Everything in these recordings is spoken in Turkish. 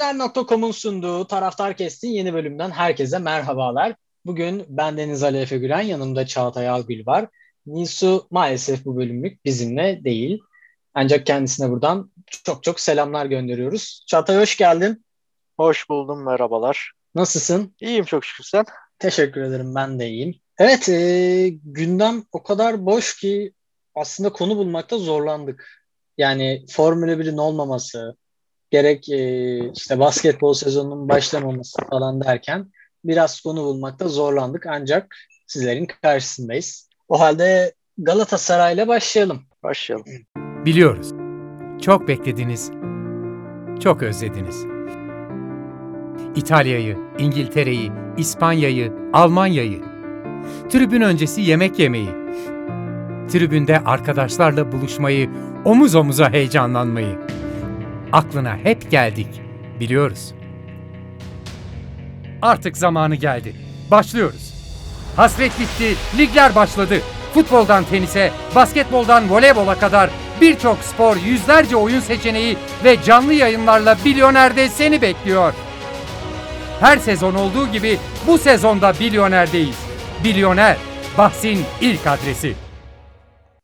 Fener.com'un sunduğu Taraftar Kest'in yeni bölümden herkese merhabalar. Bugün ben Deniz Ali Efe Gülen, yanımda Çağatay Algül var. Nisu maalesef bu bölümlük bizimle değil. Ancak kendisine buradan çok çok selamlar gönderiyoruz. Çağatay hoş geldin. Hoş buldum, merhabalar. Nasılsın? İyiyim çok şükür sen. Teşekkür ederim, ben de iyiyim. Evet, e, gündem o kadar boş ki aslında konu bulmakta zorlandık. Yani Formula 1'in olmaması, gerek e, işte basketbol sezonunun başlamaması falan derken biraz konu bulmakta zorlandık ancak sizlerin karşısındayız. O halde Galatasaray'la başlayalım. Başlayalım. Biliyoruz. Çok beklediniz. Çok özlediniz. İtalya'yı, İngiltere'yi, İspanya'yı, Almanya'yı. Tribün öncesi yemek yemeyi. Tribünde arkadaşlarla buluşmayı, omuz omuza heyecanlanmayı. Aklına hep geldik. Biliyoruz. Artık zamanı geldi. Başlıyoruz. Hasret bitti, ligler başladı. Futboldan tenise, basketboldan voleybola kadar birçok spor, yüzlerce oyun seçeneği ve canlı yayınlarla Bilyoner'de seni bekliyor. Her sezon olduğu gibi bu sezonda Bilyoner'deyiz. Bilyoner, bahsin ilk adresi.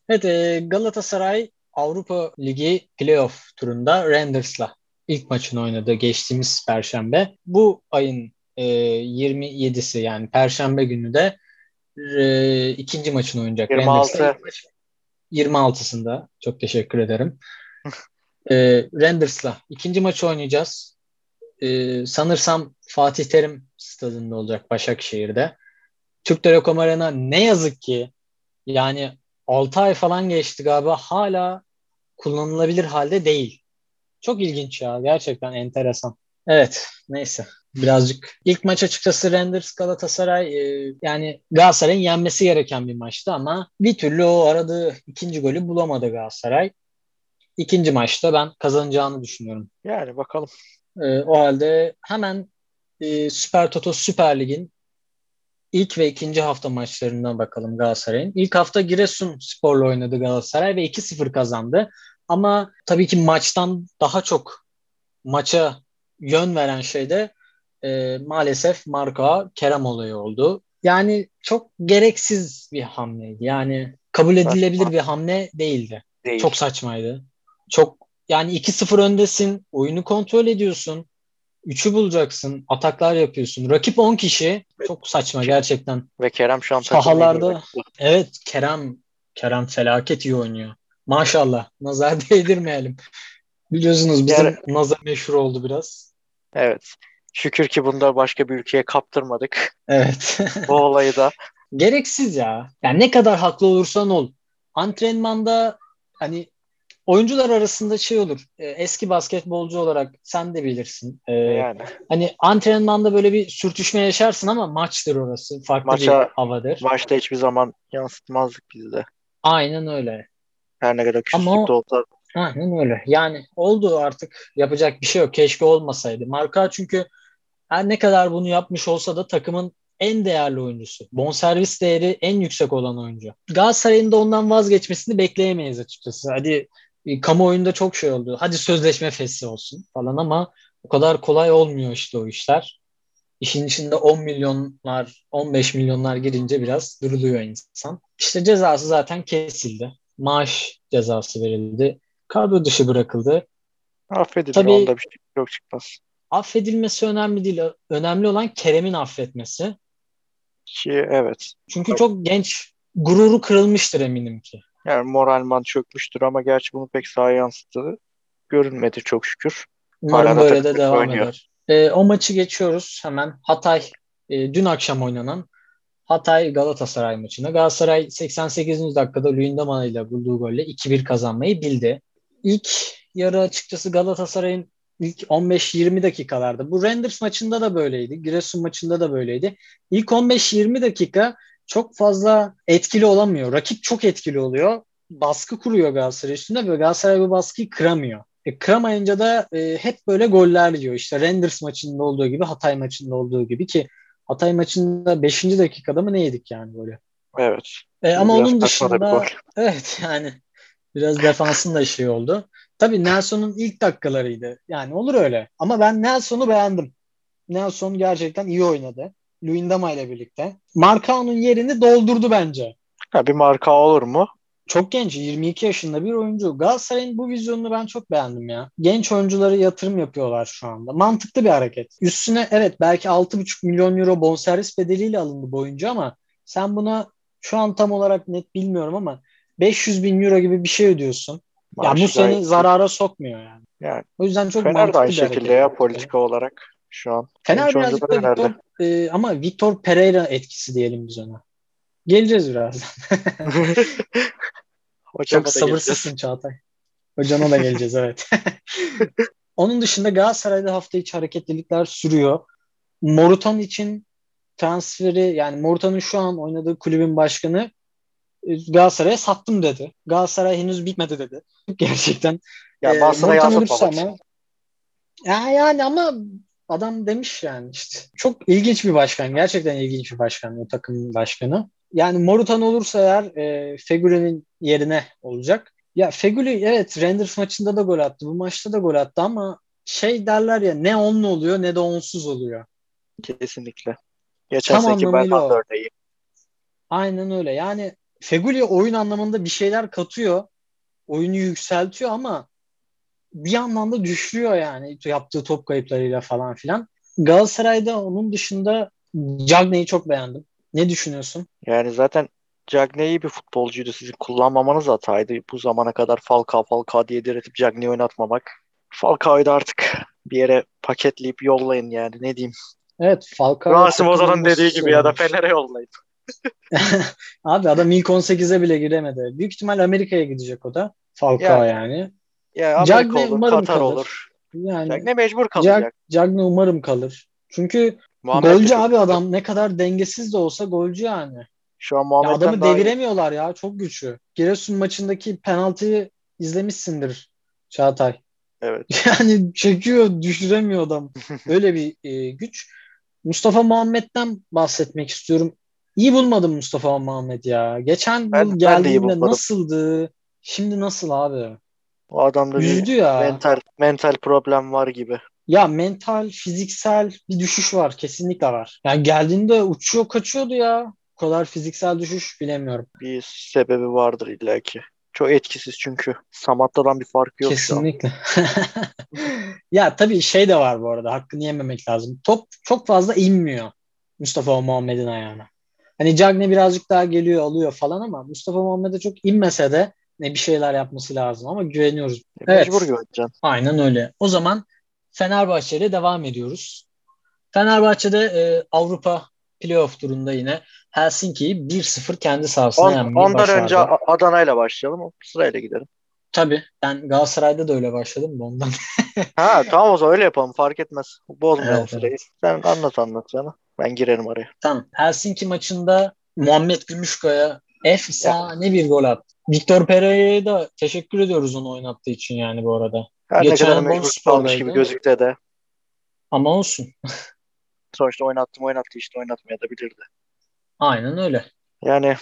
Evet, Galatasaray Avrupa Ligi playoff turunda Rangers'la ilk maçını oynadı geçtiğimiz Perşembe. Bu ayın e, 27'si yani Perşembe günü de e, ikinci maçını oynayacak. 26. 26'sında. Çok teşekkür ederim. e, Rangers'la ikinci maçı oynayacağız. E, sanırsam Fatih Terim stadında olacak Başakşehir'de. Türk Telekom Arena ne yazık ki yani 6 ay falan geçti galiba hala kullanılabilir halde değil. Çok ilginç ya. Gerçekten enteresan. Evet. Neyse. Birazcık. ilk maç açıkçası Renders Galatasaray e, yani Galatasaray'ın yenmesi gereken bir maçtı ama bir türlü o aradığı ikinci golü bulamadı Galatasaray. İkinci maçta ben kazanacağını düşünüyorum. Yani bakalım. E, o halde hemen e, Süper Toto Süper Lig'in ilk ve ikinci hafta maçlarından bakalım Galatasaray'ın. İlk hafta Giresun Spor'la oynadı Galatasaray ve 2-0 kazandı. Ama tabii ki maçtan daha çok maça yön veren şey de e, maalesef Marka Kerem olayı oldu. Yani çok gereksiz bir hamleydi. Yani kabul edilebilir Saçma. bir hamle değildi. Değil. Çok saçmaydı. Çok yani 2-0 öndesin, oyunu kontrol ediyorsun. 3'ü bulacaksın, ataklar yapıyorsun. Rakip 10 kişi. Çok saçma gerçekten. Ve Kerem şu an sahalarda evet Kerem Kerem felaket iyi oynuyor. Maşallah. Nazar değdirmeyelim. Biliyorsunuz bizim yani, nazar meşhur oldu biraz. Evet. Şükür ki bunda başka bir ülkeye kaptırmadık. Evet. Bu olayı da. Gereksiz ya. Yani ne kadar haklı olursan ol. Antrenmanda hani oyuncular arasında şey olur. E, eski basketbolcu olarak sen de bilirsin. E, yani. Hani antrenmanda böyle bir sürtüşme yaşarsın ama maçtır orası. Farklı Maça, bir havadır. Maçta hiçbir zaman yansıtmazdık biz de. Aynen öyle. Her ne kadar küçüklükte ama, olsa. Aynen öyle. Yani oldu artık. Yapacak bir şey yok. Keşke olmasaydı. Marka çünkü her ne kadar bunu yapmış olsa da takımın en değerli oyuncusu. Bonservis değeri en yüksek olan oyuncu. Galatasaray'ın da ondan vazgeçmesini bekleyemeyiz açıkçası. Hadi e, kamuoyunda çok şey oldu. Hadi sözleşme fesli olsun falan ama o kadar kolay olmuyor işte o işler. İşin içinde 10 milyonlar, 15 milyonlar girince biraz duruluyor insan. İşte cezası zaten kesildi. Maaş cezası verildi. Kadro dışı bırakıldı. Affedilir. Tabii, onda bir şey yok çıkmaz. Affedilmesi önemli değil. Önemli olan Kerem'in affetmesi. Ki evet. Çünkü çok genç, gururu kırılmıştır eminim ki. Yani moralman çökmüştür ama gerçi bunu pek sahaya yansıttığı görünmedi çok şükür. Umarım böyle de devam oynuyor. eder. E, o maçı geçiyoruz hemen. Hatay e, dün akşam oynanan Hatay Galatasaray maçına. Galatasaray 88. dakikada Luyendamana ile bulduğu golle 2-1 kazanmayı bildi. İlk yarı açıkçası Galatasaray'ın ilk 15-20 dakikalarda. Bu Renders maçında da böyleydi. Giresun maçında da böyleydi. İlk 15-20 dakika çok fazla etkili olamıyor. Rakip çok etkili oluyor. Baskı kuruyor Galatasaray üstünde ve Galatasaray bu baskıyı kıramıyor. E, kıramayınca da e, hep böyle goller yiyor. İşte Renders maçında olduğu gibi, Hatay maçında olduğu gibi ki Hatay maçında 5. dakikada mı ne yedik yani böyle? Evet. E, ama onun dışında evet yani biraz defansın da şey oldu. Tabii Nelson'un ilk dakikalarıydı. Yani olur öyle. Ama ben Nelson'u beğendim. Nelson gerçekten iyi oynadı. Luyendama ile birlikte. Markao'nun yerini doldurdu bence. Ha, bir marka olur mu? Çok genç. 22 yaşında bir oyuncu. Galatasaray'ın bu vizyonunu ben çok beğendim ya. Genç oyuncuları yatırım yapıyorlar şu anda. Mantıklı bir hareket. Üstüne evet belki 6,5 milyon euro bonservis bedeliyle alındı bu oyuncu ama sen buna şu an tam olarak net bilmiyorum ama 500 bin euro gibi bir şey ödüyorsun. Ya bu seni zarara sokmuyor yani. Yani. O yüzden çok Fener mantıklı de aynı şekilde ya politika olarak şu an. Fener birazcık da Victor? E, ama Victor Pereira etkisi diyelim biz ona. Geleceğiz birazdan. Hocama Çok sabırsızsın Çağatay. Hocana da geleceğiz evet. Onun dışında Galatasaray'da hafta içi hareketlilikler sürüyor. Morutan için transferi yani Morutan'ın şu an oynadığı kulübün başkanı e, Galatasaray'a sattım dedi. Galatasaray henüz bitmedi dedi. Gerçekten. Ya Ee, yansıtmamak olursa için. ama ya yani ama adam demiş yani işte. Çok ilginç bir başkan. Gerçekten ilginç bir başkan o takımın başkanı. Yani Morutan olursa eğer e, Fegüli'nin yerine olacak. Ya Fegüli evet Rangers maçında da gol attı. Bu maçta da gol attı ama şey derler ya ne onlu oluyor ne de onsuz oluyor. Kesinlikle. Geçen Tam anlamıyla Belhanda o. örneği. Aynen öyle. Yani Fegüli oyun anlamında bir şeyler katıyor. Oyunu yükseltiyor ama bir yandan da düşürüyor yani yaptığı top kayıplarıyla falan filan. Galatasaray'da onun dışında Cagney'i çok beğendim. Ne düşünüyorsun? Yani zaten Cagney iyi bir futbolcuydu. Sizin kullanmamanız hataydı. Bu zamana kadar Falcao Falcao diye diretip Cagney'i oynatmamak. Falcao'yu da artık bir yere paketleyip yollayın yani ne diyeyim. Evet Falcao Rasim Ozan'ın dediği gibi ya da. Fener'e yollayın. Abi adam ilk 18'e bile giremedi. Büyük ihtimal Amerika'ya gidecek o da. Falcao Yani. yani. Ya Amerika Cagney olur, umarım Katar kalır. olur. Yani Cagney mecbur kalacak. Cagney umarım kalır. Çünkü Muhammed golcü çok- abi adam ne kadar dengesiz de olsa golcü yani. Şu an Ya Muhammed'den adamı daha iyi. deviremiyorlar ya çok güçlü. Giresun maçındaki penaltıyı izlemişsindir Çağatay. Evet. Yani çekiyor düşüremiyor adam. Öyle bir e, güç. Mustafa Muhammed'den bahsetmek istiyorum. İyi bulmadım Mustafa Muhammed ya. Geçen Ben- yıl ben geldiğinde bulmadım. nasıldı? Şimdi nasıl abi? O adamda bir Yüzdü ya. mental mental problem var gibi. Ya mental, fiziksel bir düşüş var. Kesinlikle var. Yani geldiğinde uçuyor kaçıyordu ya. Bu kadar fiziksel düşüş bilemiyorum. Bir sebebi vardır illaki. Çok etkisiz çünkü. Samatta'dan bir farkı yok. Kesinlikle. ya tabii şey de var bu arada. Hakkını yememek lazım. Top çok fazla inmiyor Mustafa Muhammed'in ayağına. Hani Cagney birazcık daha geliyor alıyor falan ama Mustafa Muhammed'e çok inmese de ne bir şeyler yapması lazım ama güveniyoruz. Evet. Mecbur güveneceksin. Aynen öyle. O zaman Fenerbahçe ile devam ediyoruz. Fenerbahçe'de e, Avrupa playoff turunda yine Helsinki'yi 1-0 kendi sahasına On, yenmeyi ondan başardı. önce A- Adana'yla başlayalım. Sırayla gidelim. Tabii ben Galatasaray'da da öyle başladım da ondan. Ha tamam o zaman öyle yapalım. Fark etmez. Bozmayalım Evet, sırayı. Sen anlat anlat sana. Ben girerim araya. Tamam. Helsinki maçında Muhammed Gümüşkaya efsane bir gol attı. Victor Pereira'ya da teşekkür ediyoruz onu oynattığı için yani bu arada. Her ne Geçen kadar Bolu mecbur kalmış gibi gözükse de Ama olsun. sonuçta oynattım oynattı işte oynatmaya da bilirdi. Aynen öyle. Yani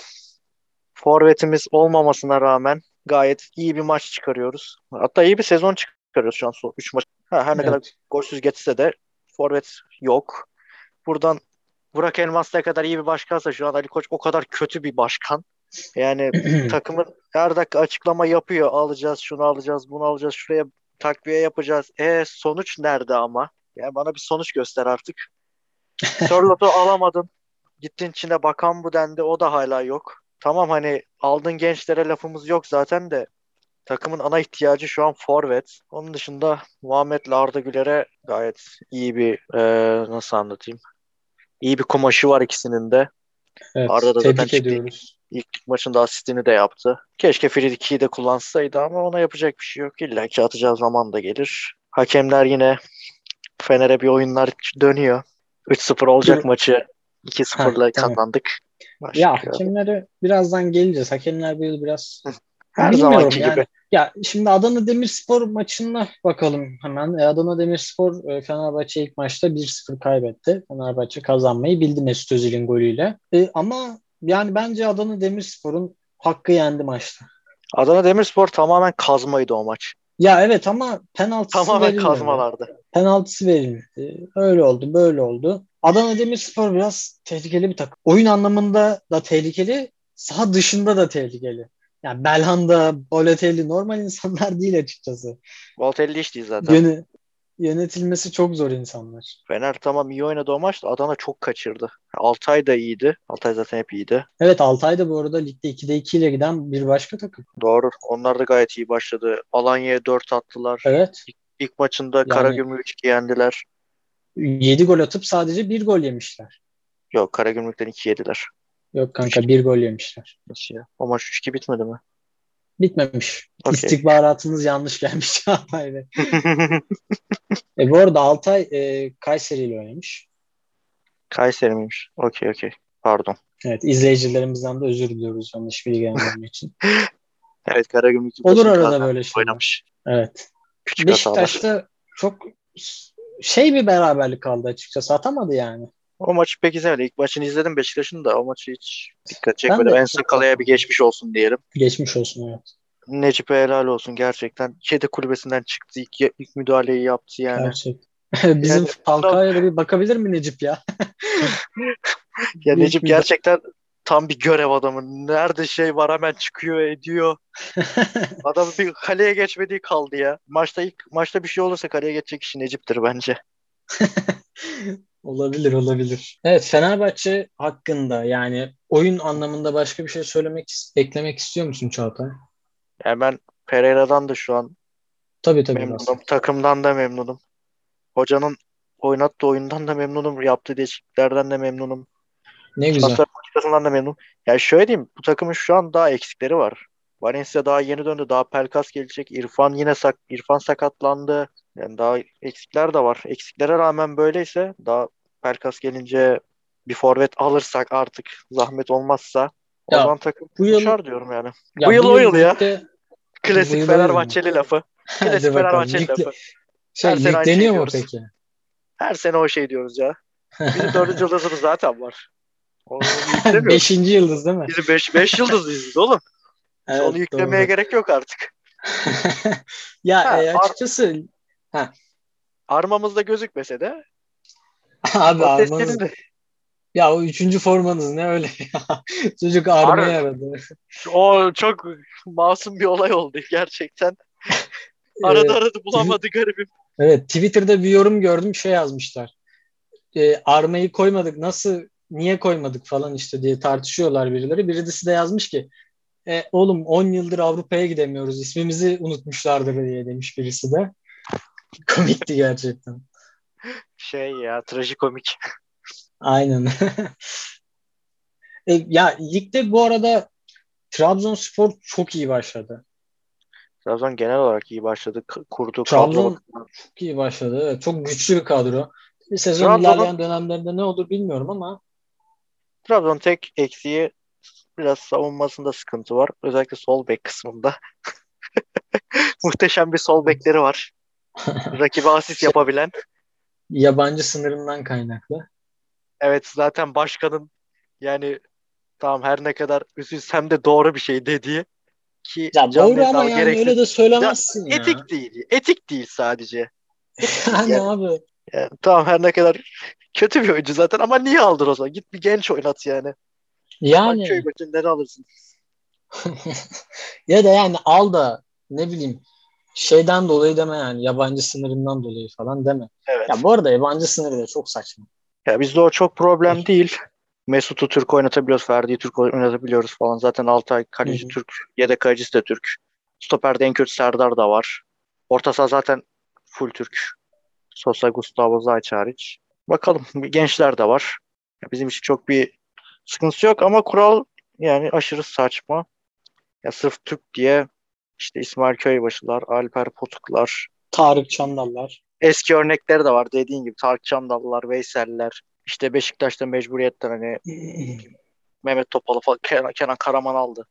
forvetimiz olmamasına rağmen gayet iyi bir maç çıkarıyoruz. Hatta iyi bir sezon çıkarıyoruz şu an 3 maç. Ha, her ne Evet. kadar golsüz geçse de forvet yok. Buradan Burak Elmas ne kadar iyi bir başkansa şu an Ali Koç o kadar kötü bir başkan. Yani takımın her dakika açıklama yapıyor. Alacağız, şunu alacağız, bunu alacağız, şuraya takviye yapacağız. E sonuç nerede ama? Yani bana bir sonuç göster artık. Sörlot'u alamadın. Gittin Çin'e bakan bu dendi. O da hala yok. Tamam hani aldığın gençlere lafımız yok zaten de takımın ana ihtiyacı şu an forvet. Onun dışında Muhammed'le Arda Güler'e gayet iyi bir e, nasıl anlatayım? İyi bir kumaşı var ikisinin de. Evet, Arda da zaten çıktı. ediyoruz. İlk maçında asistini de yaptı. Keşke Free de kullansaydı ama ona yapacak bir şey yok. İlla ki atacağı zaman da gelir. Hakemler yine Fener'e bir oyunlar dönüyor. 3-0 olacak maçı 2-0'la Ha, tamam. kazandık. Ya Başka- hakemlere birazdan geleceğiz. Hakemler bir biraz Her zamanki yani. gibi. Ya şimdi Adana Demirspor maçına bakalım hemen. E, Adana Demirspor e, Fenerbahçe ilk maçta 1-0 kaybetti. Fenerbahçe kazanmayı bildi Mesut Özil'in golüyle. E, ama yani bence Adana Demirspor'un hakkı yendi maçta. Adana Demirspor tamamen kazmaydı o maç. Ya evet ama penaltısı Tamamen verilmedi. kazmalardı. Penaltısı verilmedi. Öyle oldu, böyle oldu. Adana Demirspor biraz tehlikeli bir takım. Oyun anlamında da tehlikeli, saha dışında da tehlikeli. Yani Belhanda, Balotelli normal insanlar değil açıkçası. Balotelli hiç değil zaten. Yöne, yönetilmesi çok zor insanlar. Fener tamam iyi oynadı o maçta. Adana çok kaçırdı. Altay da iyiydi. Altay zaten hep iyiydi. Evet Altay da bu arada ligde 2'de 2 ile giden bir başka takım. Doğru. Onlar da gayet iyi başladı. Alanya'ya 4 attılar. Evet. İlk maçında Karagümrük 3 yendiler. 7 gol atıp sadece 1 gol yemişler. Yok Karagümrük'ten 2 yediler. Yok kanka 1 gol yemişler. Nasıl ya? O maç 3-2 bitmedi mi? Bitmemiş. Okey. İstihbaratınız yanlış gelmiş Bey. e, bu arada Altay e, Kayseri ile oynamış. Kayseri miymiş? Okey okey. Pardon. Evet izleyicilerimizden de özür diliyoruz yanlış bilgi vermem için. Evet Karagümrük Olur arada böyle şeyler. oynamış. Evet. Küçük hatalar. Beşiktaş'ta çok şey bir beraberlik kaldı açıkçası. Atamadı yani. O maçı pek izlemedim. İlk maçını izledim Beşiktaş'ın da o maçı hiç dikkat çekmedim. En Sakala'ya bir geçmiş olsun diyelim. Geçmiş olsun evet. Necip'e helal olsun gerçekten. Kedi kulübesinden çıktı. İlk, ilk müdahaleyi yaptı yani. Gerçek. Bizim Yani- Falcao'ya da bir bakabilir mi Necip ya? Ya Necip gerçekten tam bir görev adamı. Nerede şey var hemen çıkıyor ediyor. Adam bir kaleye geçmediği kaldı ya. Maçta ilk maçta bir şey olursa kaleye geçecek kişi Necip'tir bence. Olabilir olabilir. Evet Fenerbahçe hakkında yani oyun anlamında başka bir şey söylemek eklemek istiyor musun Çağatay? Yani ben Pereira'dan da şu an Tabii tabii. memnunum. Rasim. Takımdan da memnunum. Hocanın oynattığı oyundan da memnunum. Yaptığı değişikliklerden de memnunum. Ne güzel. Politikasından da memnunum. Yani şöyle diyeyim. Bu takımın şu an daha eksikleri var. Valencia daha yeni döndü. Daha Pelkas gelecek. İrfan yine sak İrfan sakatlandı. Yani daha eksikler de var. Eksiklere rağmen böyleyse daha Pelkas gelince bir forvet alırsak artık zahmet olmazsa o Ya, zaman takım bu yıl- diyorum yani. Ya bu yıl o yıl ya. Bu Klasik o Fenerbahçeli lafı. Klasik. Fenerbahçeli lafı. Şey, Her sene ligleniyor şey mu peki? Her sene o şey diyoruz ya. Bizim dördüncü yıldızımız zaten var. Beşinci yıldız değil mi? Bizim beş, beş yıldızlıyız oğlum. Evet, onu yüklemeye doğru. gerek yok artık. ya Ha, e, ar- açıkçası Armamızda gözükmese de abi armanız, de ya o üçüncü formanız ne öyle ya. Çocuk armayı Ar- aradı. o çok masum bir olay oldu gerçekten. Aradı Ee, aradı bulamadı garibim. Evet Twitter'da bir yorum gördüm şey yazmışlar. E, armayı koymadık nasıl niye koymadık falan işte diye tartışıyorlar birileri. Birisi de yazmış ki e, oğlum 10 yıldır Avrupa'ya gidemiyoruz ismimizi unutmuşlardır diye demiş birisi de. Komikti gerçekten. Şey ya trajikomik. Aynen. e, ya ligde bu arada Trabzonspor çok iyi başladı. Trabzon genel olarak iyi başladı. Kurdu Trabzon kadro. çok iyi başladı. Evet, çok güçlü bir kadro. Bir sezon Trabzon'un- ilerleyen dönemlerinde ne olur bilmiyorum ama Trabzon tek eksiği biraz savunmasında sıkıntı var. Özellikle sol bek kısmında. Muhteşem bir sol bekleri var. Rakibe asist yapabilen. yabancı sınırından kaynaklı. Evet zaten başkanın yani tamam her ne kadar üzülsem de doğru bir şey dediği ki Ya doğru ama yani gereksiz. öyle de söylemezsin ya. Etik değil. Etik değil sadece. Yani Yani- abi. Yani, tamam her ne kadar kötü bir oyuncu zaten ama niye aldın o zaman? Git bir genç oynat yani. Yani Köy maçından alırsın. ya da yani al da ne bileyim şeyden dolayı deme yani yabancı sınırından dolayı falan deme. Evet. Ya bu arada yabancı sınırı da çok saçma. Ya bizde o çok problem değil. Mesut'u Türk oynatabiliyoruz. Ferdi'yi Türk oynatabiliyoruz falan. Zaten Altay kaleci Hı hı. Türk. Yedek kalecisi de Türk. Stoper'de en kötü Serdar da var. Orta saha zaten full Türk. Sosa, Gustavo, Zayç hariç. Bakalım. Gençler de var. Ya bizim için çok bir sıkıntısı yok ama kural yani aşırı saçma. Ya sırf Türk diye işte İsmail Köybaşılar, Alper Potuklar, Tarık Çandallar. eski örnekleri de var dediğin gibi Tarık Çamdallılar, Veysel'ler. İşte Beşiktaş'ta mecburiyetten hani Mehmet Topal'ı falan Kenan, Kenan Karaman aldı.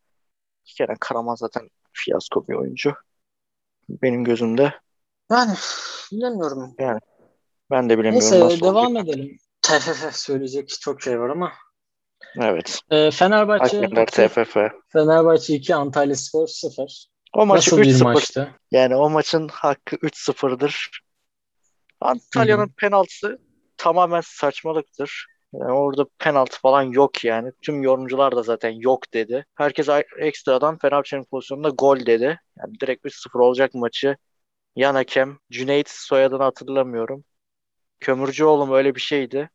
Kenan Karaman zaten fiyasko bir oyuncu. Benim gözümde. Yani bilemiyorum. Ben de bilemiyorum Neyse devam olacak. edelim. TFF söyleyecek çok şey var ama. Evet. Ee, Fenerbahçe Hakemler 2, TFF. Fenerbahçe 2, Antalya Spor 0. O maçı Nasıl bir 3-0. maçtı? Yani o maçın hakkı 3-0'dır. Antalya'nın penaltısı tamamen saçmalıktır. Yani orada penaltı falan yok yani. Tüm yorumcular da zaten yok dedi. Herkes ekstradan Fenerbahçe'nin pozisyonunda gol dedi. Yani direkt 3-0 olacak maçı. Yan hakem Cüneyt soyadını hatırlamıyorum. Kömürcüoğlu mu öyle bir şeydi.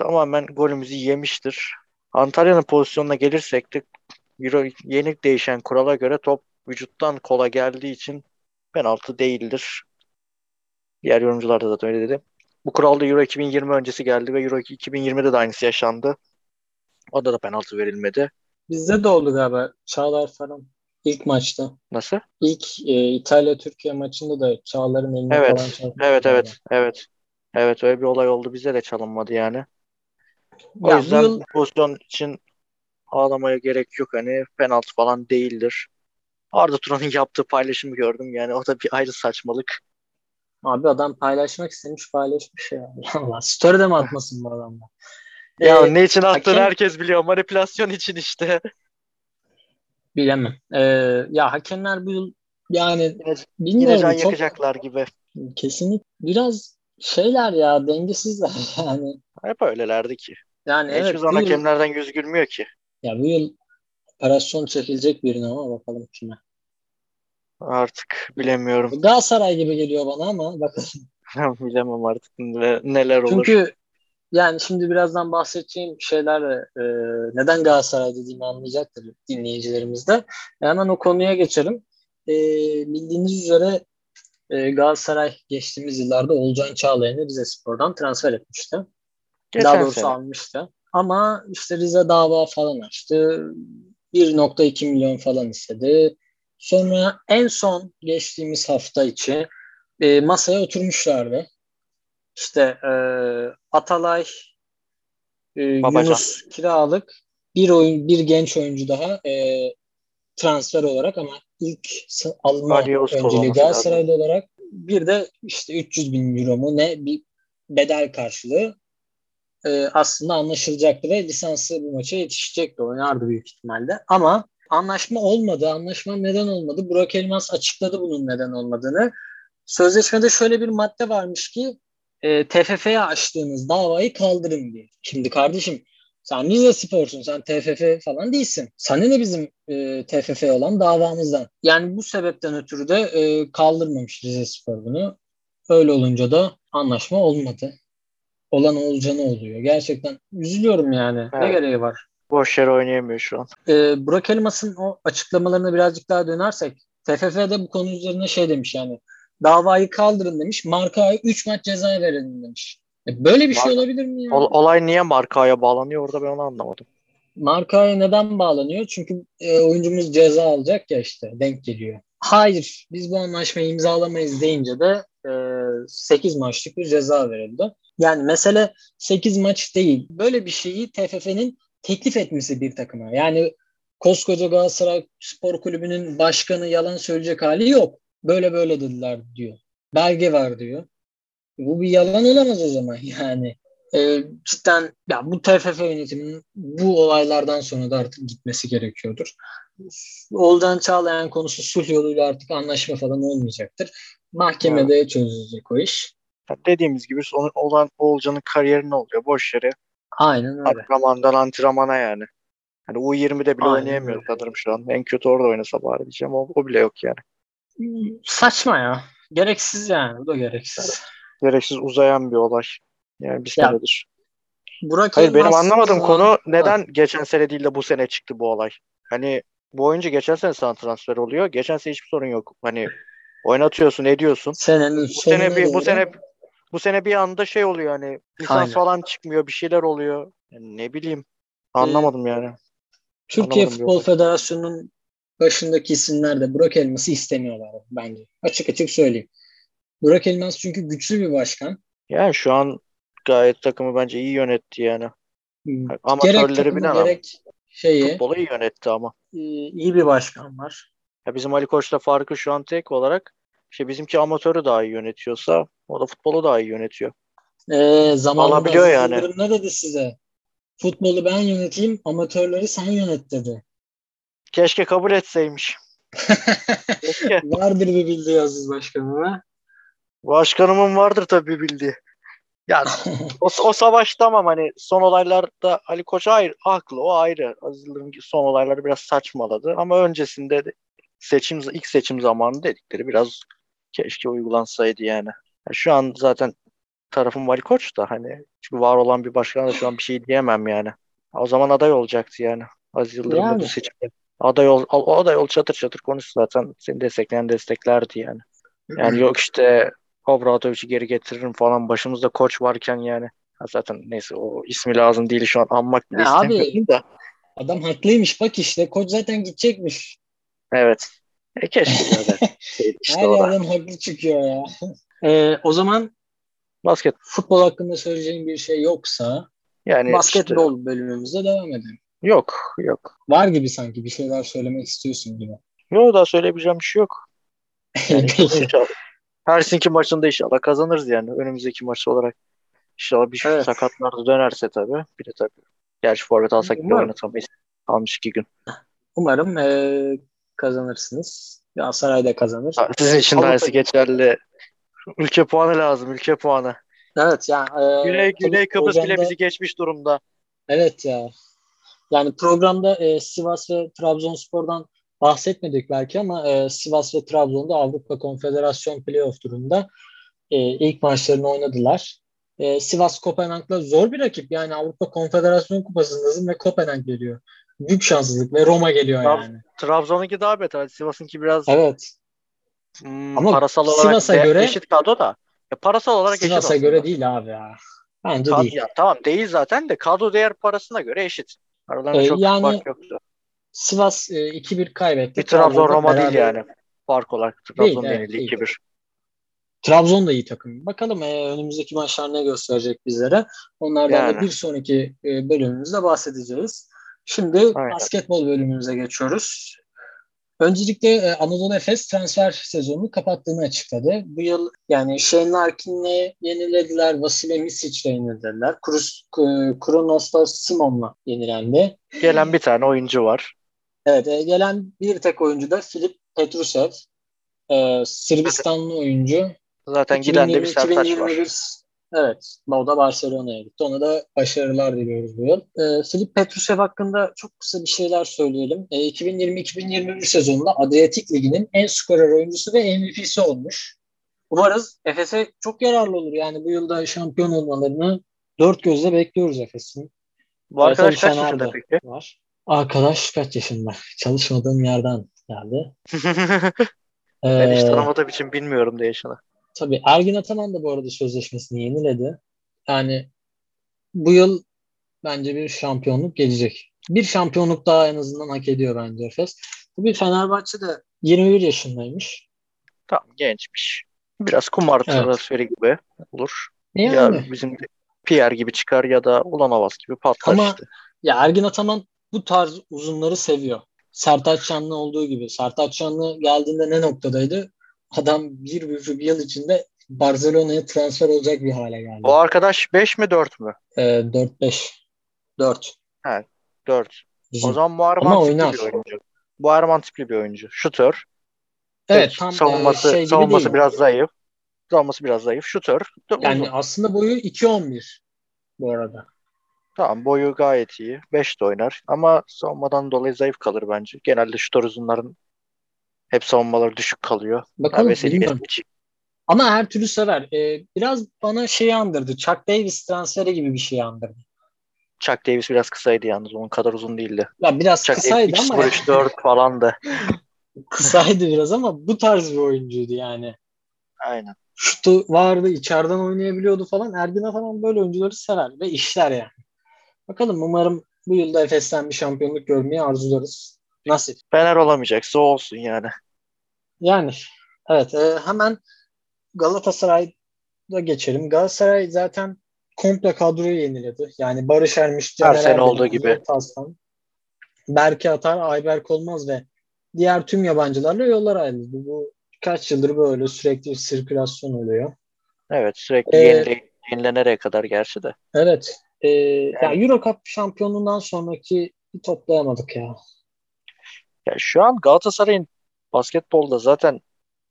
Tamamen golümüzü yemiştir. Antalya'nın pozisyonuna gelirsek de Euro, yeni değişen kurala göre top vücuttan kola geldiği için penaltı değildir. Diğer yorumcular da zaten öyle dedi. Bu kuralda Euro 2020 öncesi geldi ve Euro 2020'de de aynısı yaşandı. Orada da penaltı verilmedi. Bizde de oldu galiba. Çağlar falan. İlk maçta. Nasıl? İlk e, İtalya-Türkiye maçında da Çağlar'ın eline Evet. falan çarptı. Evet evet evet. Evet öyle bir olay oldu. Bize de çalınmadı yani. O Ya yüzden bu yıl pozisyon için ağlamaya gerek yok. Hani penaltı falan değildir. Arda Turan'ın yaptığı paylaşımı gördüm. Yani o da bir ayrı saçmalık. abi adam paylaşmak istemiş paylaşmış ya. Allah story'de mi atmasın bu adamlar? Ya Ee, ne için attığını hakem- herkes biliyor. Manipülasyon için işte. Bilemem. Ee, ya hakemler bu yıl yani Yine, yine bilmiyorum can çok yakacaklar gibi. kesinlikle biraz şeyler ya dengesizler yani. Hep öylelerdi ki. Yani Hiçbir evet zaman hakemlerden yüz gülmüyor ki. ya bu yıl operasyon çekilecek birine ama bakalım kime. Artık bilemiyorum. Galatasaray gibi geliyor bana ama bakalım. Bilemem artık ne- neler olur. Çünkü yani şimdi birazdan bahsedeceğim şeylerle e, neden Galatasaray dediğimi anlayacaktır dinleyicilerimiz de. Hemen o konuya geçelim. E, bildiğiniz üzere e, Galatasaray geçtiğimiz yıllarda Olcan Çağlayan'ı Rize Spor'dan transfer etmişti. Geçen Daha doğrusu sene. almıştı. Ama işte Rize dava falan açtı. 1.2 milyon falan istedi. Sonra en son geçtiğimiz hafta içi e, masaya oturmuşlardı. İşte e, Atalay, e, Babacan. Yunus kiralık bir oyun bir genç oyuncu daha e, transfer olarak ama ilk alma Yavuz önceliği Galatasaraylı olarak bir de işte 300 bin euro mu ne bir bedel karşılığı e, aslında anlaşılacaktı ve lisansı bu maça yetişecekti. Oynardı büyük ihtimalle. Ama anlaşma olmadı. Anlaşma neden olmadı? Burak Elmas açıkladı bunun neden olmadığını. Sözleşmede şöyle bir madde varmış ki e, TFF'ye açtığınız davayı kaldırın diye. Şimdi kardeşim sen Rize Spor'sun. Sen TFF falan değilsin. Sana ne bizim e, TFF olan davamızdan? Yani bu sebepten ötürü de e, kaldırmamış Rize Spor bunu. Öyle olunca da anlaşma olmadı. Olan olacağını oluyor. Gerçekten üzülüyorum yani. Ne Evet. gereği var? Boş yere oynayamıyor şu an. Ee, Burak Elmas'ın o açıklamalarına birazcık daha dönersek TFF de bu konu üzerine şey demiş yani davayı kaldırın demiş. Marka'ya 3 maç ceza verin demiş. E, böyle bir şey Marka- olabilir mi ya? Ol- olay niye markaya bağlanıyor orada ben onu anlamadım. Marka'ya neden bağlanıyor? Çünkü e, oyuncumuz ceza alacak ya işte denk geliyor. Hayır biz bu anlaşmayı imzalamayız deyince de e, 8 maçlık bir ceza verildi. Yani mesele 8 maç değil. Böyle bir şeyi TFF'nin teklif etmesi bir takıma. Yani koskoca Galatasaray Spor Kulübü'nün başkanı yalan söyleyecek hali yok. Böyle böyle dediler diyor. Belge var diyor. Bu bir yalan olamaz o zaman yani. E, cidden ya bu TFF yönetiminin bu olaylardan sonra da artık gitmesi gerekiyordur. Olcan Çağlayan konusu sulh yoluyla artık anlaşma falan olmayacaktır. Mahkemede çözülecek o iş. Dediğimiz gibi son- olan Oğulcan'ın kariyeri ne oluyor? Boş yere. Aynen öyle. Antrenmandan antrenmana yani. Hani U20'de bile Aynen oynayamıyor öyle. sanırım şu an. En kötü orada oynasa bari diyeceğim. O, o bile yok yani. Saçma ya. Gereksiz yani. Bu da gereksiz. Gereksiz uzayan bir olay. Yani bir Ya, senedir. Burak Hayır benim anlamadığım Aa, konu neden geçen sene değil de bu sene çıktı bu olay. Hani bu oyuncu geçen sene sana transfer oluyor. Geçen sene hiçbir sorun yok. Hani oynatıyorsun, ediyorsun. Senenin Bu sene bir bu sene bu sene bir anda şey oluyor hani lisans Aynen. falan çıkmıyor, bir şeyler oluyor. Yani ne bileyim. Anlamadım yani. Türkiye Anlamadım Futbol. Federasyonu'nun başındaki isimler de Burak Elmas'ı istemiyorlar bence. Açık açık söyleyeyim. Burak Elmas çünkü güçlü bir başkan. Yani şu an gayet takımı bence iyi yönetti yani. gerek Amatörleri bilemem. gerek şeyi Futbolu iyi yönetti ama. e, iyi bir başkan var. Ya bizim Ali Koç'la farkı şu an tek olarak işte bizimki amatörü daha iyi yönetiyorsa o da futbolu daha iyi yönetiyor. Ee, zamanında Alabiliyor Aziz yani. Ne dedi size? Futbolu ben yöneteyim, amatörleri sen yönet dedi. Keşke kabul etseymiş. Vardır bir bildiği Aziz Başkanım ha? Başkanımın vardır tabii bildiği. Ya o, o savaş tamam hani son olaylarda Ali Koç ayrı, haklı o ayrı. Aziz Yıldırım son olayları biraz saçmaladı ama öncesinde de seçim ilk seçim zamanı dedikleri biraz keşke uygulansaydı yani. Yani şu an zaten tarafım Ali Koç da hani çünkü var olan bir başkan da şu an bir şey diyemem yani. O zaman aday olacaktı yani. Aziz Yıldırım yani. seçimde. Aday ol, o aday ol çatır çatır konuş zaten seni destekleyen desteklerdi yani. Yani yok işte Obradoviç'i geri getiririm falan başımızda koç varken yani. Ha zaten neyse o ismi lazım değil şu an anmak bile istemiyorum da. Adam haklıymış bak işte koç zaten gidecekmiş. Evet. E keşke zaten. işte Her yerden haklı çıkıyor ya. E, o zaman basket futbol hakkında söyleyeceğim bir şey yoksa yani basketbol işte, bölümümüze devam edelim. Yok, yok. Var gibi sanki bir şeyler söylemek istiyorsun gibi. Yok daha söyleyebileceğim bir şey yok. Yani inşallah. Helsinki maçında inşallah kazanırız yani önümüzdeki maç olarak. İnşallah bir şu evet. sakatlar da dönerse tabii. Bir de tabii. Gerçi forvet alsak bile oynatamayız. Almış iki gün. Umarım ee, kazanırsınız. Galatasaray da kazanır. Sizin için de geçerli. Ülke puanı lazım. Ülke puanı. Evet ya. Yani, e, Güney, Güney Kıbrıs programda, bile bizi geçmiş durumda. Evet ya. Yani programda e, Sivas ve Trabzonspor'dan bahsetmedik belki ama e, Sivas ve Trabzon'da Avrupa Konfederasyon Playoff turunda e, ilk maçlarını oynadılar. E, Sivas Kopenhag'la zor bir rakip. Yani Avrupa Konfederasyon Kupası'ndasın ve Kopenhag geliyor. Büyük şanssızlık ve Roma geliyor Trab- yani. Trabzon'unki daha beter. Sivas'ınki biraz Evet. Hmm, ama parasal olarak Sivas'a göre eşit kadro da. Ya parasal olarak Sivas'a eşit. Sivas'a göre değil abi ya. Bence Kad- değil. Ya, tamam değil zaten de kadro değer parasına göre eşit. Aralarında ee, çok yani, fark yoktu. Sivas e, 2-1 kaybetti. Bir Trabzon Roma değil yani. Fark olarak Trabzon değil, evet, 2-1. Trabzon da iyi takım. Bakalım e, önümüzdeki maçlar ne gösterecek bizlere. Onlardan yani. da bir sonraki e, bölümümüzde bahsedeceğiz. Şimdi Aynen. basketbol bölümümüze geçiyoruz. Öncelikle e, Anadolu Efes transfer sezonunu kapattığını açıkladı. Bu yıl yani Shane Larkin'le yenilediler, Vasile Misic'le yenilediler. Krus, Kronos'ta Simon'la yenilendi. Gelen bir tane oyuncu var. Evet, e, gelen bir tek oyuncu da Filip Petrusev. E, Sırbistanlı oyuncu. Zaten 2020, giden de bir Sertaç var. Evet. O da Barcelona'ya gitti. Ona da başarılar diliyoruz bu yıl. E, Filip Petrushev hakkında çok kısa bir şeyler söyleyelim. E, 2020-2021 sezonunda Adriyatik Ligi'nin en skorer oyuncusu ve MVP'si olmuş. Umarız Efes'e çok yararlı olur. Yani bu yılda şampiyon olmalarını dört gözle bekliyoruz Efes'in. Bu arkadaş kaç yaşında peki? Var. Arkadaş kaç yaşında? Çalışmadığım yerden geldi. ben hiç tanımadığım için bilmiyorum da yaşını. Tabii Ergin Ataman da bu arada sözleşmesini yeniledi. Yani bu yıl bence bir şampiyonluk gelecek. Bir şampiyonluk daha en azından hak ediyor bence Efes. Tabii Fenerbahçe de 21 yaşındaymış. Tamam gençmiş. Biraz kumar evet. transferi gibi olur. Yani. Ya bizim Pierre gibi çıkar ya da Ulanovas gibi patlar Ama işte. ya Ergin Ataman bu tarz uzunları seviyor. Sertaç Şanlı olduğu gibi. Sertaç Şanlı geldiğinde ne noktadaydı? Adam bir buçuk yıl içinde Barcelona'ya transfer olacak bir hale geldi. O arkadaş 5 mi 4 mü? Ee, 4-5. 4. He 4. O zaman Muharrem tipli bir oyuncu. Muharrem tipli bir oyuncu. Şutör. Evet tam savunması, e, şey savunması değil. biraz zayıf. Savunması biraz zayıf. Şutör. Yani uzun. aslında boyu 2-11 bu arada. Tamam boyu gayet iyi. 5 de oynar. Ama savunmadan dolayı zayıf kalır bence. Genelde şutör uzunların hep savunmaları düşük kalıyor. Bakalım Ama her türlü sever. Ee, biraz bana şey andırdı. Chuck Davis transferi gibi bir şey andırdı. Chuck Davis biraz kısaydı yalnız. Onun kadar uzun değildi. Ya biraz Chuck kısaydı Davis ama. 3 4 falandı. kısaydı biraz ama bu tarz bir oyuncuydu yani. Aynen. Şutu vardı, içeriden oynayabiliyordu falan. Ergin falan böyle oyuncuları sever ve işler yani. Bakalım umarım bu yılda Efes'ten bir şampiyonluk görmeyi arzularız. Nasip. Fener olamayacaksa olsun yani. Yani evet e, hemen Galatasaray'da geçelim. Galatasaray zaten komple kadroyu yeniledi. Yani Barış Ermiş, Her sene olduğu gibi. Taslan, Berke Atar, Ayberk Olmaz ve diğer tüm yabancılarla yollar ayrıldı. Bu kaç yıldır böyle sürekli sirkülasyon oluyor. Evet sürekli ee, yenile, yenilenerek kadar gerçi de. Evet. Ee, yani. ya Euro Cup şampiyonluğundan sonraki bir toplayamadık ya. Yani şu an Galatasaray'ın basketbolda zaten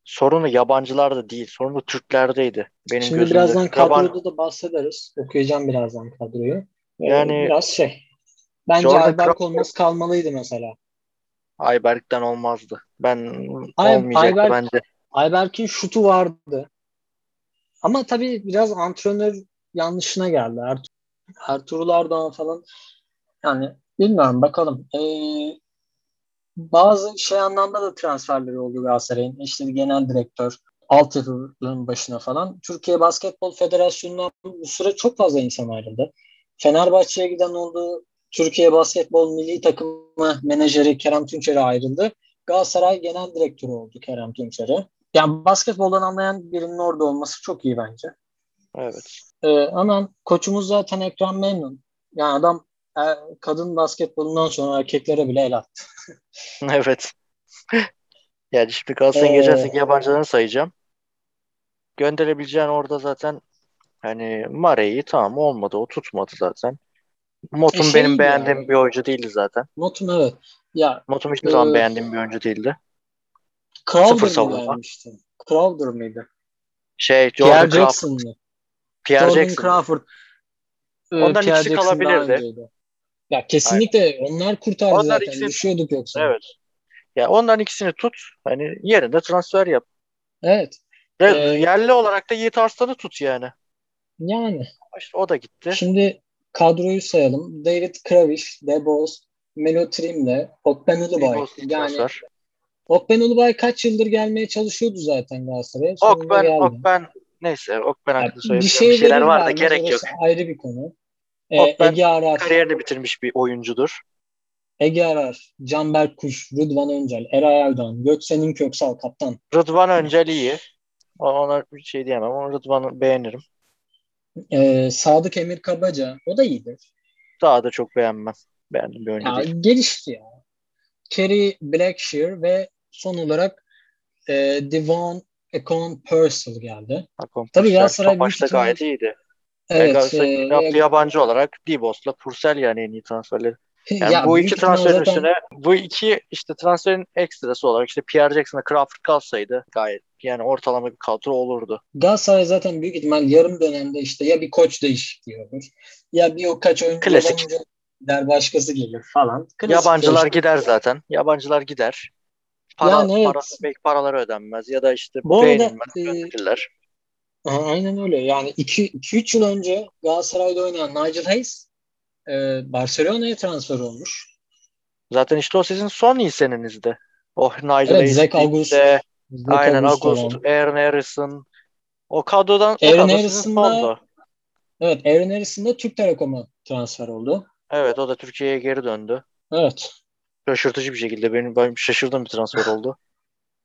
sorunu yabancılarda değil. Sorunu Türklerdeydi. Benim Şimdi gözümde. birazdan Yaban- kadroda da bahsederiz. Okuyacağım birazdan kadroyu. Ee, Yani- biraz şey. Bence Jordan Ayberk Crawford- olması kalmalıydı mesela. Ayberk'ten olmazdı. Ben Ay- olmayacaktı Ayberk- bence. Ayberk'in şutu vardı. Ama tabii biraz antrenör yanlışına geldi. Er Ertuğrul Ardahan falan yani bilmiyorum bakalım. Ee, bazı şey anlamda da transferleri oldu Galatasaray'ın. İşte bir genel direktör, altyapının başına falan. Türkiye Basketbol Federasyonu'ndan bu süre çok fazla insan ayrıldı. Fenerbahçe'ye giden oldu. Türkiye Basketbol Milli Takımı menajeri Kerem Tunçer'e ayrıldı. Galatasaray Genel Direktörü oldu Kerem Tunçer'e. Yani basketboldan anlayan birinin orada olması çok iyi bence. Evet. Ee, ama koçumuz zaten Ekrem Memnun. Yani adam e, kadın basketbolundan sonra erkeklere bile el attı. Evet. Yani şimdi Galatasaray'ın Ee, geçersek yabancılarını sayacağım. Gönderebileceğin orada zaten hani Mare'yi tamam olmadı. O tutmadı zaten. Motum E, şey benim beğendiğim bir oyuncu değildi zaten. Motum evet. Ya Motum hiçbir zaman Ee, beğendiğim bir oyuncu değildi. Crowder mı gelmişti? Crowder mıydı? Şey Jordan Pierre Crawford. Jackson mı? Pierre Jordan Jackson. Crawford. Ee, Ondan Pierre ikisi Jackson kalabilirdi. Ya kesinlikle onlar kurtardı Onlar zaten. ikisi- Düşüyorduk yoksa. Evet. Ya onların ikisini tut. Hani yerinde transfer yap. Evet. Ve Ee, yerli olarak da Yiğit Arslan'ı tut yani. Yani İşte o da gitti. şimdi kadroyu sayalım. David Kravish, Debos, Melo Trim'le, Okben Ulubay. Yani transfer. Okben Ulubay kaç yıldır gelmeye çalışıyordu zaten Galatasaray'a. Okben. Okben neyse Okben hakkında bir söyleyeceğim şey bir şeyler var da gerek yok. ayrı bir konu. Okben Ege Arar, Kariyerini bitirmiş bir oyuncudur. Ege Arar, Canberk Kuş, Rıdvan Öncel, Eray Erdoğan, Göksen'in Köksal kaptan. Rıdvan Öncel iyi. Ona bir şey diyemem ama Rıdvan'ı beğenirim. Ee, Sadık Emir Kabaca. O da iyidir. Daha da çok beğenmem. Beğendim bir oyuncu Ya, değil. gelişti ya. Kerry Blackshear ve son olarak e, Devon Econ Purcell geldi. Akon Tabii Galatasaray büyük ihtimal- gayet iyiydi. Evet. Galatasaray'ın e, yaptığı yabancı olarak Dibos'la Purcell yani en iyi transferleri. Yani ya bu iki transferin zaten- üstüne bu iki işte transferin ekstrası olarak işte Pierre Jackson'a Crawford kalsaydı gayet yani ortalama bir kadro olurdu. Galatasaray zaten büyük ihtimal yarım dönemde işte ya bir koç değişikliği olur ya bir o kaç oyuncu Klasik. yabancı der başkası gelir falan. Klasik Yabancılar işte. gider zaten. Yabancılar gider. Para, Yani evet. para, belki paraları ödenmez ya da işte Bu arada, beğenilmez e, aynen öyle. Yani 2-3 yıl önce Galatasaray'da oynayan Nigel Hayes e, Barcelona'ya transfer olmuş. Zaten işte o sizin son iyi senenizde. Oh Nigel Evet, Hayes Zach August, de, Zach aynen August August. Aaron Harrison. O kadrodan o Aaron kadro sizin Harrison da- sondu. Evet, Aaron Harrison da Türk Telekom'a transfer oldu. Evet o da Türkiye'ye geri döndü. Evet. Şaşırtıcı bir şekilde benim ben şaşırdığım bir transfer oldu.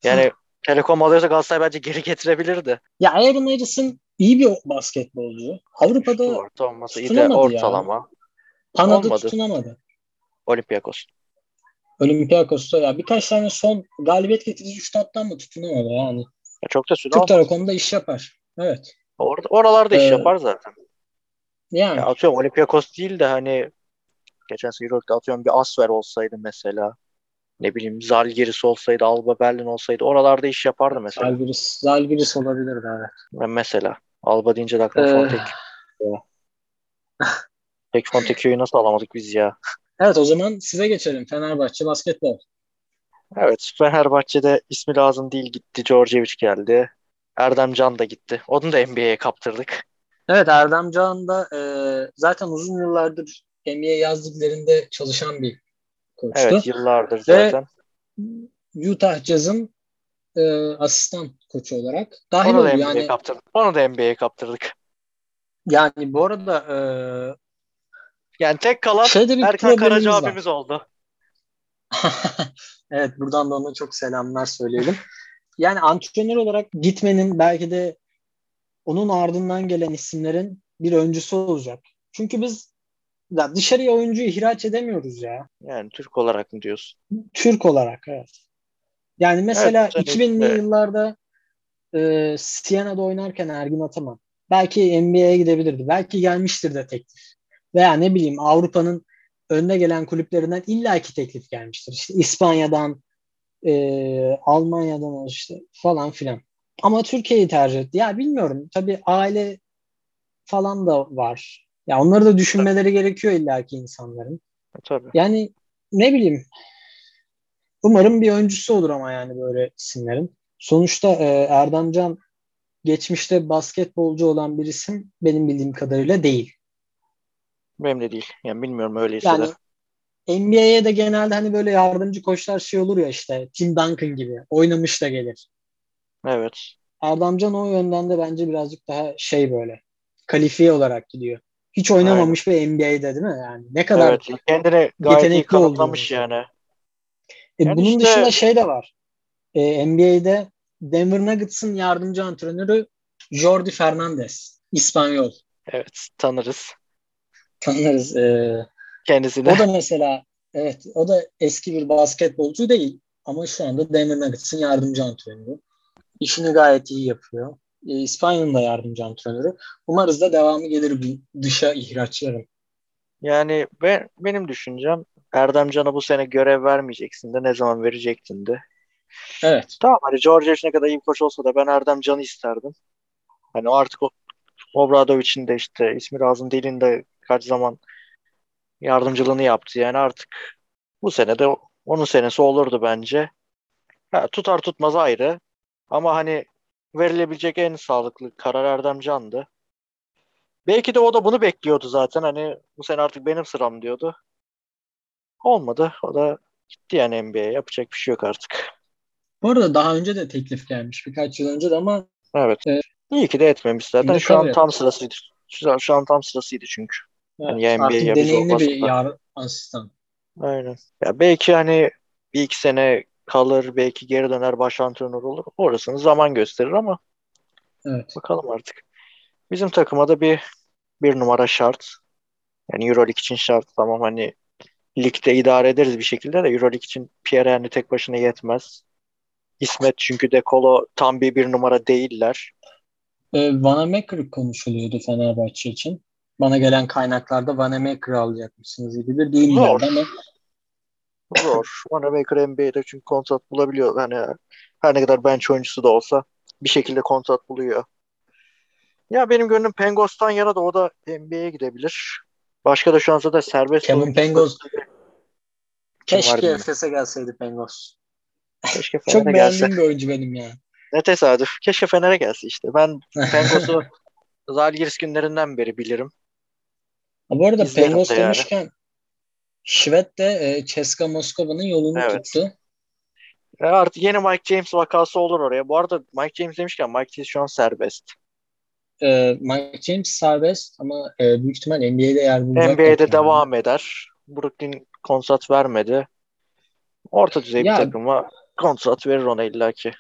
Yani Telekom alıyorsa Galatasaray bence geri getirebilirdi. Ya Aaron Harrison iyi bir basketbolcu. Avrupa'da Şu ortalaması iyi de tutunamadı ya. ortalama. Pana'da olmadı. tutunamadı. Olympiakos. Olympiakos'ta ya birkaç tane son galibiyet getirici şutattan mı tutunamadı yani. Ya çok da süre Türk. Telekom'da iş yapar. Evet. Orada, oralarda iş Ee, yapar zaten. Yani Ya atıyorum Olympiakos değil de hani geçen sene Euroleague'de atıyorum bir Asver olsaydı mesela. Ne bileyim Zalgiris olsaydı, Alba Berlin olsaydı oralarda iş yapardı mesela. Zalgiris, Zalgiris olabilirdi evet. Ben mesela Alba deyince de aklıma Ee, Fontek. Tek Fontekio'yu nasıl alamadık biz ya? Evet o zaman size geçelim. Fenerbahçe basketbol. Evet Fenerbahçe'de ismi lazım değil gitti. Djordjevic geldi. Erdem Can da gitti. Onu da NBA'ye kaptırdık. Evet Erdem Can da e, zaten uzun yıllardır NBA yazdıklarında çalışan bir koçtu. Evet yıllardır Ve- zaten. Utah Jazz'ın e, asistan koçu olarak dahil Onu da oldu. Yani, kaptırdık. Onu da NBA'ye kaptırdık. yani bu arada e, Yani tek kalan Erkan Karaca var. abimiz oldu. evet buradan da ona çok selamlar söyleyelim. Yani antrenör olarak gitmenin belki de onun ardından gelen isimlerin bir öncüsü olacak. Çünkü biz ya dışarıya oyuncu ihraç edemiyoruz ya. Yani Türk olarak mı diyorsun? Türk olarak evet. Yani mesela Evet, tabii 2000'li ki. yıllarda e, Siena'da oynarken Ergin Ataman belki NBA'ye gidebilirdi. Belki gelmiştir de teklif. Veya ne bileyim Avrupa'nın önüne gelen kulüplerinden illaki teklif gelmiştir. İşte İspanya'dan, e, Almanya'dan işte falan filan. Ama Türkiye'yi tercih etti. Ya bilmiyorum. Tabii aile falan da var. Ya onları da düşünmeleri Tabii. gerekiyor illaki insanların. E, tabii. Yani ne bileyim umarım bir öncüsü olur ama yani böyle isimlerin. Sonuçta e, Erdemcan geçmişte basketbolcu olan bir isim benim bildiğim kadarıyla değil. Benim de değil. Yani bilmiyorum öyleyse yani, de. NBA'ye de genelde hani böyle yardımcı koçlar şey olur ya işte Tim Duncan gibi oynamış da gelir. Evet. Erdemcan o yönden de bence birazcık daha şey böyle kalifiye olarak gidiyor. Hiç oynamamış Aynen. bir NBA'de değil mi yani? Ne kadar evet, kendine gayet iyi kanıtlamış yani. E, yani bunun işte... dışında şey de var. E, NBA'de Denver Nuggets'ın yardımcı antrenörü Jordi Fernandez. İspanyol. Evet tanırız. Tanırız. E, Kendisini. O da mesela evet o da eski bir basketbolcu değil ama şu anda Denver Nuggets'ın yardımcı antrenörü. İşini gayet iyi yapıyor. E, İspanya'nın da yardımcı antrenörü. Umarız da devamı gelir bu dışa ihraçların. Yani ben, benim düşüncem Erdem Can'a bu sene görev vermeyeceksin de ne zaman verecektin de. Evet. Tamam hani George ne kadar iyi koç olsa da ben Erdem Can'ı isterdim. Hani artık o Obradovic'in de işte ismi lazım dilinde kaç zaman yardımcılığını yaptı. Yani artık bu sene de onun senesi olurdu bence. Ha, tutar tutmaz ayrı. Ama hani verilebilecek en sağlıklı karar Erdem Can'dı. Belki de o da bunu bekliyordu zaten. Hani bu sene artık benim sıram diyordu. Olmadı. O da gitti yani NBA'ye. Yapacak bir şey yok artık. Bu arada daha önce de teklif gelmiş. Birkaç yıl önce de ama Evet. E, İyi ki de etmemiş zaten. Şu an tam sırasıydı. Şu an, şu an tam sırasıydı çünkü. Evet, yani artık deneyimli bir yar asistan. Aynen. Ya belki hani bir iki sene kalır, belki geri döner baş antrenör olur. Orasını zaman gösterir ama evet. bakalım artık. Bizim takıma da bir bir numara şart. Yani Euroleague için şart tamam hani ligde idare ederiz bir şekilde de Euroleague için Pierre yani tek başına yetmez. İsmet çünkü Dekolo tam bir bir numara değiller. Ee, Vanamaker konuşuluyordu Fenerbahçe için. Bana gelen kaynaklarda Vanamaker alacakmışsınız gibi bir duyum geldi ama Zor. Vanamaker NBA'de çünkü kontrat bulabiliyor. Yani her ne kadar bench oyuncusu da olsa bir şekilde kontrat buluyor. Ya benim gönlüm Pengos'tan yana da o da NBA'ye gidebilir. Başka da şu an zaten serbest Kevin Pengos. Keşke Efes'e gelseydi Pengos. Keşke Fener'e Çok beğendiğim gelse. bir oyuncu benim ya. Ne tesadüf. Keşke Fener'e gelse işte. Ben Pengos'u Zalgiris günlerinden beri bilirim. Bu arada İzlerim Pengos de demişken yani. Şvet de e, Ceska Moskova'nın yolunu evet. tuttu. E artık yeni Mike James vakası olur oraya. Bu arada Mike James demişken Mike James şu an serbest. E, Mike James serbest ama e, büyük ihtimal NBA'de yer bulacak. NBA'de yani. devam eder. Brooklyn kontrat vermedi. Orta düzey ya, bir takıma kontrat verir ona illaki.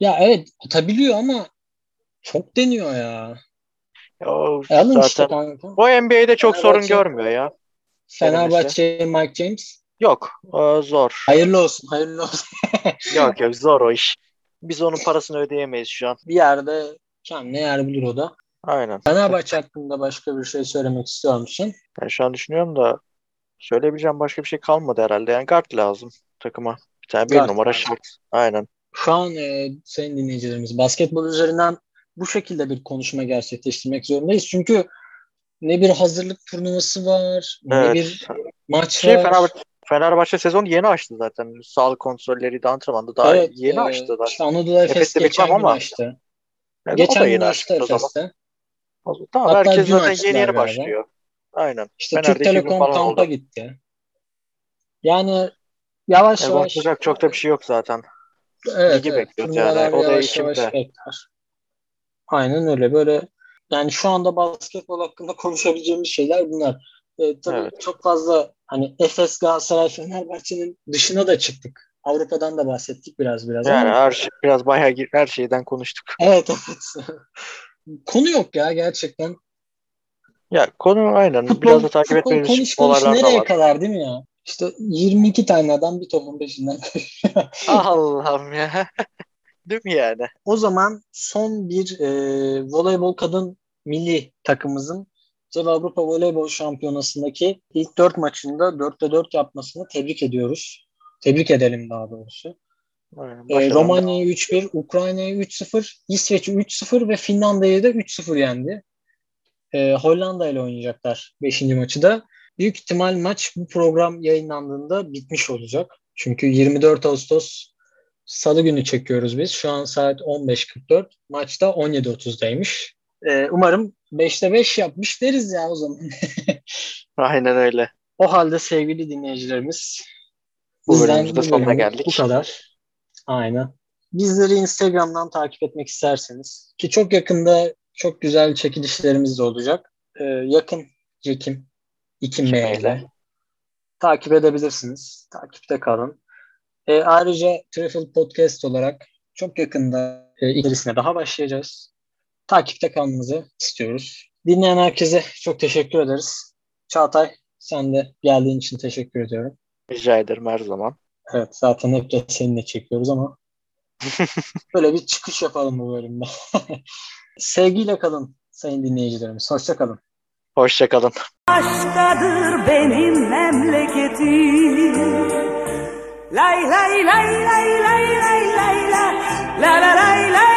Ya evet atabiliyor ama çok deniyor ya. Ya, e, zaten işte o NBA'de çok sorun görmüyor ya. Fenerbahçe Mike James? Yok. O zor. Hayırlı olsun. Hayırlı olsun. yok yok zor o iş. Biz onun parasını ödeyemeyiz şu an. Bir yerde kendine yer bulur o da. Aynen. Fenerbahçe hakkında başka bir şey söylemek istiyor musun? Ben şu an düşünüyorum da söyleyebileceğim başka bir şey kalmadı herhalde. Yani guard lazım takıma. Bir tane bir guard numara lazım. şart. Aynen. Şu an e, sayın dinleyicilerimiz basketbol üzerinden bu şekilde bir konuşma gerçekleştirmek zorundayız. Çünkü ne bir hazırlık turnuvası var, evet. ne bir maç şey, var. Fenerbahçe, Fenerbahçe sezon yeni açtı zaten. Sağlık kontrolleri de antrenmanda daha evet, yeni e, açtı zaten. İşte Anadolu Efes geçen gün ama. açtı. Yani geçen gün açtı Efes'te. Tamam Hatta herkes zaten yeni yeni başlıyor. Aynen. İşte Fener'de Türk Telekom kampa oldu. gitti. Yani yavaş e, yavaş. çok da bir şey yok zaten. Evet, Ligi evet. bekliyoruz yani. O da yavaş yavaş bekler. Aynen öyle. Böyle yani şu anda basketbol hakkında konuşabileceğimiz şeyler bunlar. E, tabii evet. çok fazla hani Efes, Galatasaray, Fenerbahçe'nin dışına da çıktık. Avrupa'dan da bahsettik biraz biraz. Yani ama... her şey, biraz bayağı her şeyden konuştuk. Evet evet. konu yok ya gerçekten. Ya konu aynen. Futbol, biraz da takip etmemiz konuş nereye var. kadar değil mi ya? İşte 22 tane adam bir topun peşinden Allah'ım ya. Değil mi yani? O zaman son bir e, voleybol kadın milli takımımızın CEV Avrupa Voleybol Şampiyonası'ndaki ilk dört maçında 4'te 4 yapmasını tebrik ediyoruz. Tebrik edelim daha doğrusu. E, Romanya'yı 3-1, Ukrayna'yı 3-0, İsveç'i 3-0 ve Finlandiya'yı da 3-0 yendi. E, Hollanda ile oynayacaklar 5. maçı da. Büyük ihtimal maç bu program yayınlandığında bitmiş olacak. Çünkü 24 Ağustos Salı günü çekiyoruz biz. Şu an saat 15.44. Maçta 17.30'daymış. Ee, umarım 5'te 5 yapmış deriz ya o zaman. Aynen öyle. O halde sevgili dinleyicilerimiz bu bölümümüzde sonuna geldik. Bu kadar. Aynen. Bizleri Instagram'dan takip etmek isterseniz ki çok yakında çok güzel çekilişlerimiz de olacak. Ee, yakın Cekim 2 M ile takip edebilirsiniz. Takipte kalın. E, ayrıca Travel Podcast olarak çok yakında e, ikilisine daha başlayacağız. Takipte kalmanızı istiyoruz. Dinleyen herkese çok teşekkür ederiz. Çağatay sen de geldiğin için teşekkür ediyorum. Rica ederim her zaman. Evet zaten hep de seninle çekiyoruz ama böyle bir çıkış yapalım bu bölümde. Sevgiyle kalın sayın dinleyicilerimiz. Hoşça kalın. Hoşça kalın. Benim memleketim. Lay lay lay lay lay lay la la la lay lay